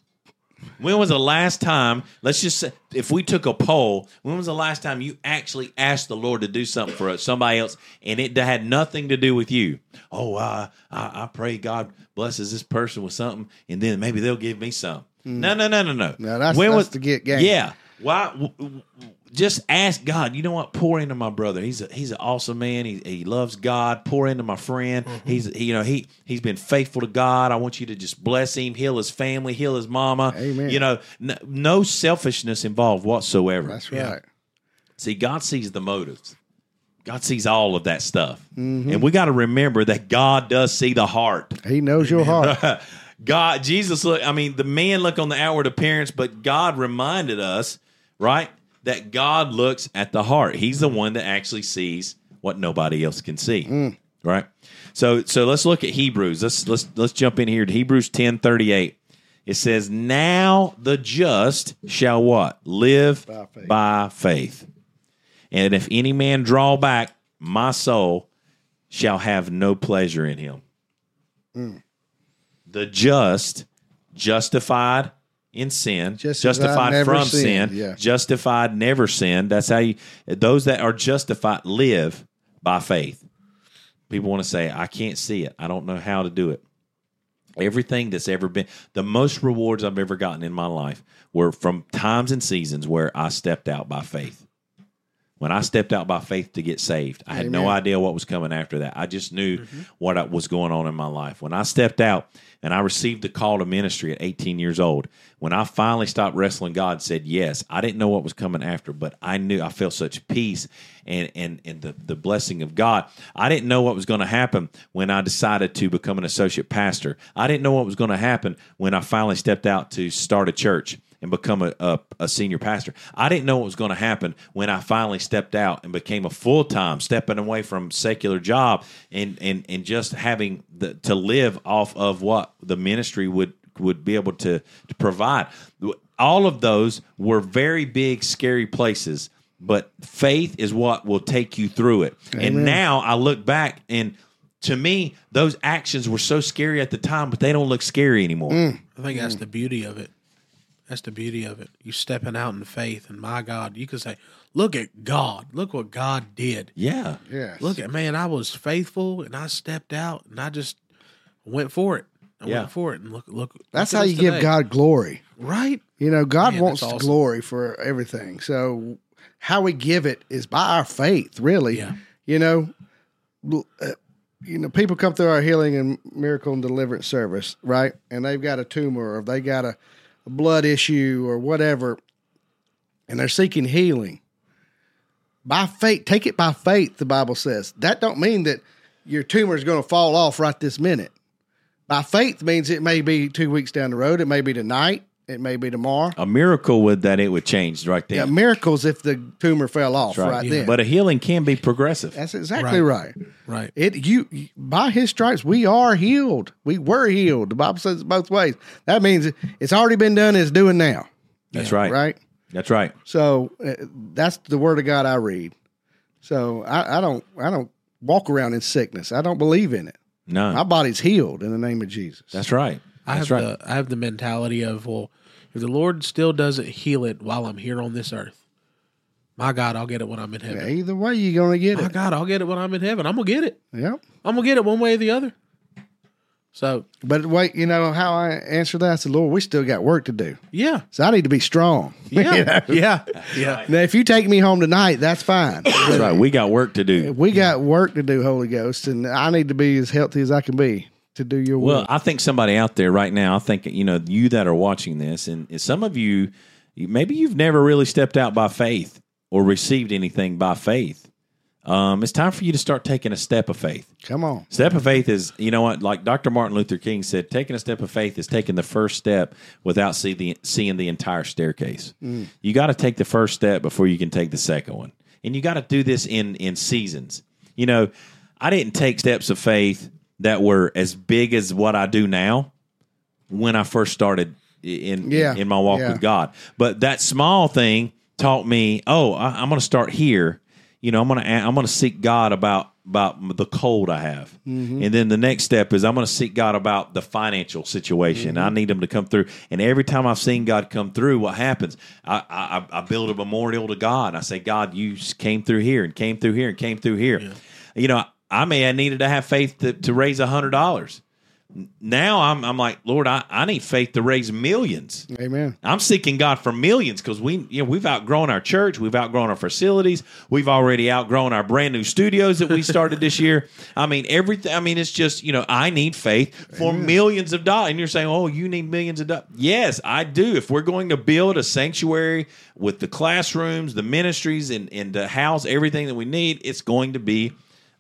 When was the last time? Let's just say, if we took a poll, when was the last time you actually asked the Lord to do something for somebody else, and it had nothing to do with you? Oh, I I, I pray God blesses this person with something, and then maybe they'll give me some. No, no, no, no, no. Mm. Now, that's- that's the get game. Yeah. Why? w- w- Just ask God. You know what? Pour into my brother. He's a, he's an awesome man. He, he loves God. Pour into my friend. Mm-hmm. He's he, you know he he's been faithful to God. I want you to just bless him, heal his family, heal his mama. Amen. You know, no, no selfishness involved whatsoever. That's right. See, God sees the motives. God sees all of that stuff, Mm-hmm. and we got to remember that God does see the heart. He knows your heart. (laughs) God, Jesus look, I mean, the man look on the outward appearance, but God reminded us, right, that God looks at the heart. He's the one that actually sees what nobody else can see. Mm. Right? So so let's look at Hebrews. Let's let's let's jump in here to Hebrews 10 38. It says, Now the just shall what? Live By faith. by faith. And if any man draw back, my soul shall have no pleasure in him. Mm. The just, justified in sin, Just justified from sinned, sin, yeah. justified never sinned. That's how you, those that are justified live by faith. People want to say, I can't see it. I don't know how to do it. Everything that's ever been, the most rewards I've ever gotten in my life were from times and seasons where I stepped out by faith. When I stepped out by faith to get saved. I had no idea what was coming after that. I just knew mm-hmm. what was going on in my life. When I stepped out and I received the call to ministry at 18 years old, when I finally stopped wrestling God said yes, I didn't know what was coming after, but I knew I felt such peace and and and the, the blessing of God. I didn't know what was going to happen when I decided to become an associate pastor. I didn't know what was going to happen when I finally stepped out to start a church and become a, a, a senior pastor. I didn't know what was going to happen when I finally stepped out and became a full time, stepping away from secular job and and and just having the, to live off of what the ministry would would be able to to provide. All of those were very big, scary places, but faith is what will take you through it. And now I look back and. To me, those actions were so scary at the time, but they don't look scary anymore. Mm. I think that's the beauty of it. That's the beauty of it. You stepping out in faith, and my God, you can say, "Look at God! Look what God did! Yeah. yeah. Look at man, I was faithful, and I stepped out, and I just went for it. I Yeah. went for it, and look, look. That's look how us you give. God glory. right. You know, God Man, wants awesome. glory for everything. So how we give it is by our faith, really. Yeah. You know, uh, you know, people come through our healing and miracle and deliverance service, right? And they've got a tumor or they got a, a blood issue or whatever, and they're seeking healing. By faith, take it by faith. The Bible says that don't mean that your tumor is going to fall off right this minute. By faith means it may be two weeks down the road. It may be tonight. It may be tomorrow. A miracle would that it would change right Yeah, miracles if the tumor fell off Right. right, Yeah. then. But a healing can be progressive. that's exactly right. Right. It you by his stripes we are healed. We were healed. The Bible says it both ways. That means it's already been done. It's doing now. That's right. Right. That's right. So uh, that's the word of God I read. So I, I don't I don't walk around in sickness. I don't believe in it. No, My body's healed in the name of Jesus. that's right. I That's have right. the I have the mentality of well, if the Lord still doesn't heal it while I'm here on this earth, my God, I'll get it when I'm in heaven. Either way, you're gonna get My it. My God, I'll get it when I'm in heaven. I'm gonna get it. Yep. I'm gonna get it one way or the other. So But wait, you know how I answer that? I said, Lord, we still got work to do. yeah, So I need to be strong. (laughs) yeah, You know? yeah, yeah. Now, if you take me home tonight, that's fine. That's right. We got work to do. we got work to do, Holy Ghost, and I need to be as healthy as I can be to do your work. Well. I think somebody out there right now, I think, you know, you that are watching this, and, some of you, maybe you've never really stepped out by faith or received anything by faith. Um, it's time for you to start taking a step of faith. Come on. Step of faith is, you know what, like Dr. Martin Luther King said, taking a step of faith is taking the first step without see the, seeing the entire staircase. You got to take the first step before you can take the second one. And you got to do this in, in seasons. You know, I didn't take steps of faith that were as big as what I do now when I first started in, Yeah. in my walk Yeah. with God. But that small thing taught me, oh, I, I'm going to start here. You know, I'm going to I'm going to seek God about about the cold I have, Mm-hmm. and then the next step is I'm going to seek God about the financial situation. Mm-hmm. I need Him to come through. And every time I've seen God come through, what happens? I I, I build a memorial to God. I say, God, you came through here and came through here and came through here. You know, I may have needed to have faith to, to raise a hundred dollars. Now I'm I'm like, Lord, I, I need faith to raise millions. Amen. I'm seeking God for millions because we, you know, we've outgrown our church, we've outgrown our facilities, we've already outgrown our brand new studios that we started this year. (laughs) I mean, everything. I mean, it's just you know, I need faith for millions of dollars. And you're saying, oh, you need millions of dollars? Yes, I do. If we're going to build a sanctuary with the classrooms, the ministries, and and to house everything that we need, it's going to be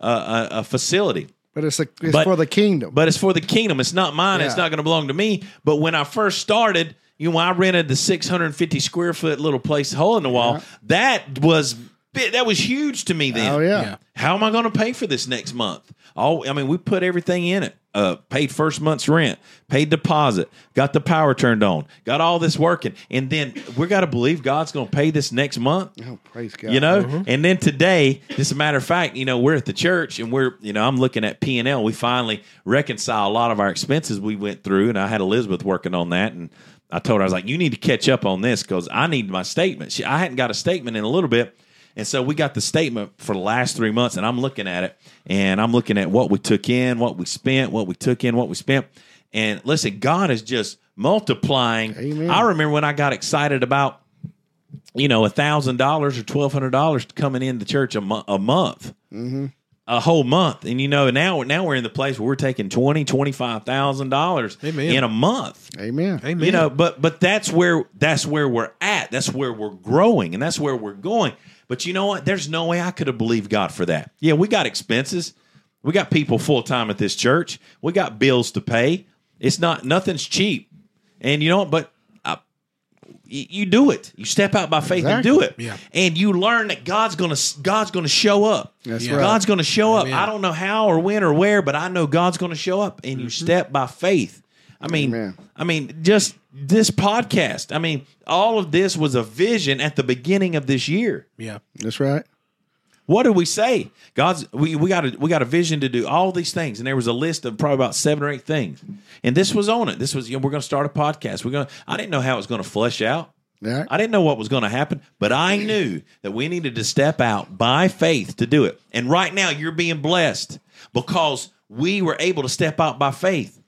a, a, facility. But it's, a, it's But- for the kingdom. But it's for the kingdom. It's not mine. It's not going to belong to me. But when I first started, you know, I rented the 650 square foot little place, hole in the wall. That was that was huge to me then. oh, yeah. Yeah. How am I going to pay for this next month? Oh, I mean, we put everything in it. Uh, paid first month's rent, paid deposit, got the power turned on, got all this working, and then we got to believe God's going to pay this next month. Oh, praise God. You know, and then today, just a matter of fact, you know, we're at the church and we're, you know, I'm looking at P and L. We finally reconcile a lot of our expenses we went through, and I had Elizabeth working on that, and I told her I was like, you need to catch up on this because I need my statement. She, I hadn't got a statement in a little bit. And so we got the statement for the last three months, and I'm looking at it, and I'm looking at what we took in, what we spent, what we took in, what we spent. And listen, God is just multiplying. Amen. I remember when I got excited about you know, a thousand dollars or twelve hundred dollars coming in the church a, mo- a month, Mm-hmm. a whole month, and you know now now we're in the place where we're taking twenty twenty five thousand dollars in a month. Amen. Amen. You know, but but that's where that's where we're at. That's where we're growing, and that's where we're going. But you know what? There's no way I could have believed God for that. Yeah, we got expenses. We got people full time at this church. We got bills to pay. It's not nothing's cheap. And you know what? But uh, you, do it. You step out by faith and do it. Yeah. And you learn that God's gonna God's gonna show up. That's Yeah. right. God's going to show up. Amen. I don't know how or when or where, but I know God's going to show up, and you step by faith. I mean, Amen. I mean, just this podcast. I mean, all of this was a vision at the beginning of this year. yeah. That's right. What did we say? God's we, we got a we got a vision to do all these things, and there was a list of probably about seven or eight things, and this was on it. This was you know, we're going to start a podcast. We're going. I didn't know how it was going to flesh out. Yeah. I didn't know what was going to happen, but I knew that we needed to step out by faith to do it. And right now, you're being blessed because we were able to step out by faith.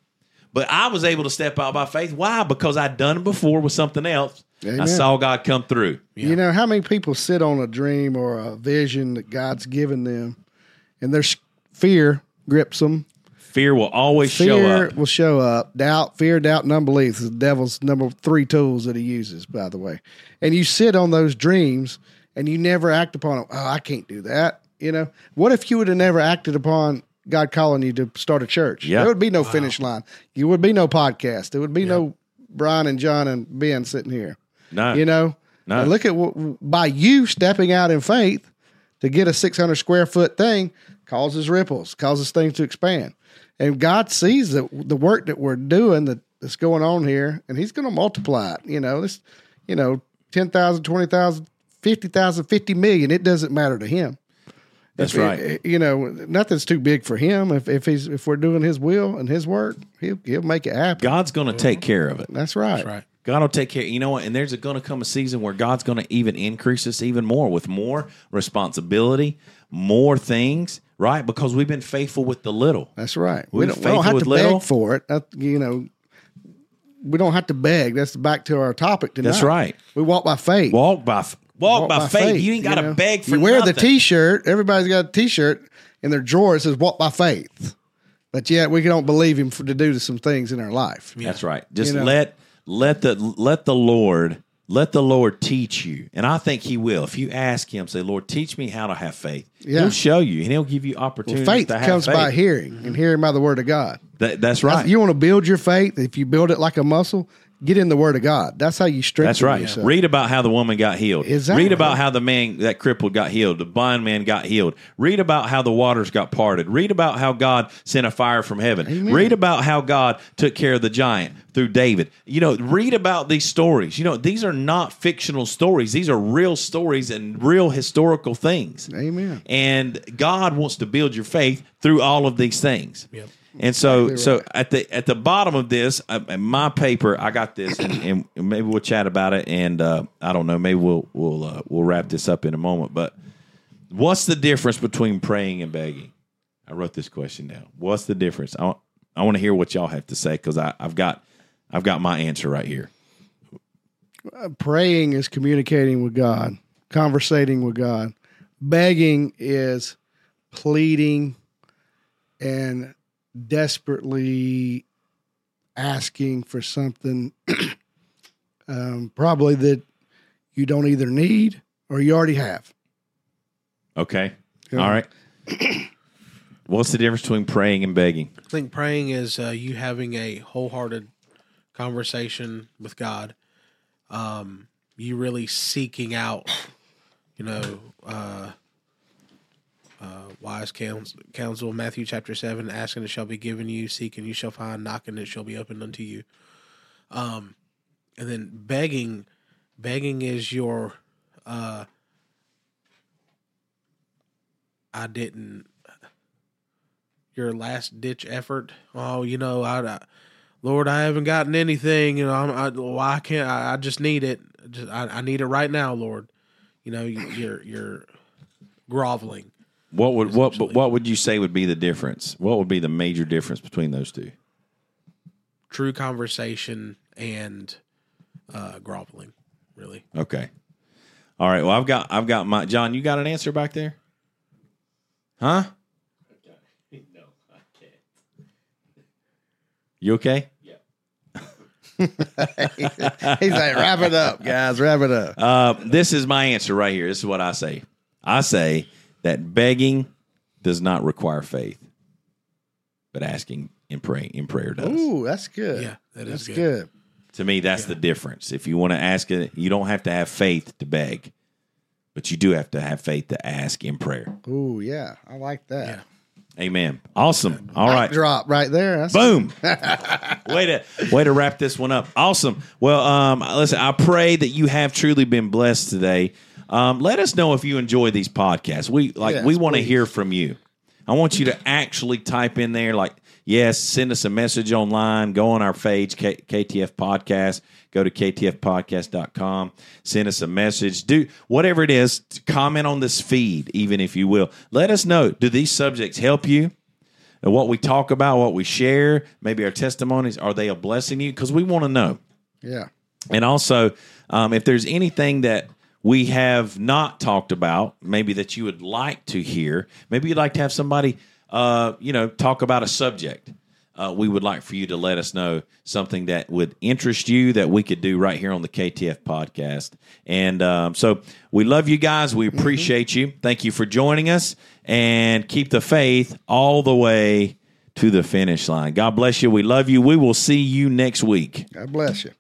But I was able to step out by faith. Why? Because I'd done it before with something else. I saw God come through. You know how many people sit on a dream or a vision that God's given them, and their fear grips them. Fear will always show Fear up. will show up. Doubt, fear, doubt, and unbelief is the devil's number three tools that he uses. By the way, and you sit on those dreams and you never act upon them. Oh, I can't do that. You know, what if you would have never acted upon God calling you to start a church? Yeah. There would be no finish line. You would be no podcast. There would be no Brian and John and Ben sitting here. No. You know, No. And look at what by you stepping out in faith to get a 600 square foot thing causes ripples, causes things to expand. And God sees the the work that we're doing that, that's going on here, and He's going to multiply it. You know, this, you know, 10,000, 20,000, 50,000, 50 million, it doesn't matter to Him. That's If it- right. Eh, you know, nothing's too big for Him. If if he's if we're doing His will and His work, He'll He'll make it happen. God's going to mhm. take care of it. That's right. That's right. God will take care. You know what? And there's going to come a season where God's going to even increase us even more with more responsibility, more things, right? Because we've been faithful with the little. That's right. We're We don't, we faithful don't have with to little. beg for it. That, you know, we don't have to beg. That's back to our topic tonight. That's right. We walk by faith. Walk by f- walk, by, faith. You ain't got to know. beg for You wear nothing. the T-shirt. Everybody's got a T-shirt in their drawer. It says "Walk by faith," but yet we don't believe Him for, to do some things in our life. That's right. Just You know. let let the let the Lord let the Lord teach you, and I think He will. If you ask Him, say, "Lord, teach me how to have faith," Yeah. He'll show you, and He'll give you opportunities. Faith to have comes faith. by hearing, and hearing by the Word of God. That- that's right. You want to build your faith. If you build it like a muscle, get in the Word of God. That's how you strengthen. That's right. yourself. Read about how the woman got healed. Exactly. Read about how the man that crippled got healed. The blind man got healed. Read about how the waters got parted. Read about how God sent a fire from heaven. Read about how God took care of the giant through David. You know, read about these stories. You know, these are not fictional stories. These are real stories and real historical things. Amen. And God wants to build your faith through all of these things. Yep. And so, Exactly so at the at the bottom of this, uh, in my paper, I got this, and, and maybe we'll chat about it. And uh, I don't know, maybe we'll we'll uh, we'll wrap this up in a moment. But what's the difference between praying and begging? I wrote this question down. What's the difference? I want, I want to hear what y'all have to say because I've got I've got my answer right here. praying is communicating with God, conversating with God. Begging is pleading and desperately asking for something, (clears throat) um, probably that you don't either need or you already have. Okay, Yeah. all right. (clears throat) What's the difference between praying and begging? I think praying is uh, you having a wholehearted conversation with God. Um, you really seeking out, you know, uh, uh, wise counsel, counsel. Matthew chapter seven: asking it shall be given you, seeking you shall find, knocking it shall be opened unto you. Um, and then begging, begging is your, uh, I didn't your last ditch effort. Oh, you know, I, I Lord, I haven't gotten anything. You know, I'm, I, why can't I? I just need it. Just, I, I need it right now, Lord. You know, you, you're you're groveling. What would what Essentially. what would you say would be the difference? What would be the major difference between those two? True conversation and uh, groveling, really. Okay. All right. Well, I've got I've got my John. You got an answer back there? Huh? No, I can't. You okay? Yep. (laughs) He's like, wrap it up, guys. Wrap it up. Uh, this is my answer right here. This is what I say. I say that begging does not require faith, but asking in pray in prayer does. Ooh, that's good. Yeah, that is that's good. good. To me, that's the difference. If you want to ask it, you don't have to have faith to beg, but you do have to have faith to ask in prayer. Ooh, yeah, I like that. Yeah. Amen. Awesome. All right. Drop right there. That's Boom. (laughs) way to way to wrap this one up. Awesome. Well, um, listen, I pray that you have truly been blessed today. Um, let us know if you enjoy these podcasts. We like Yes, we want to hear from you. I want you to actually type in there like yes, send us a message online, go on our page K- KTF podcast, go to ktfpodcast.com, send us a message, do whatever it is, comment on this feed even if you will. Let us know do these subjects help you? and what we talk about, what we share, maybe our testimonies, are they a blessing to you? Because we want to know. yeah. And also, um, if there's anything that we have not talked about, maybe that you would like to hear, maybe you'd like to have somebody, uh, you know, talk about a subject. Uh, we would like for you to let us know something that would interest you that we could do right here on the KTF podcast. And um, so we love you guys. We appreciate you. Thank you for joining us and keep the faith all the way to the finish line. God bless you. We love you. We will see you next week. God bless you.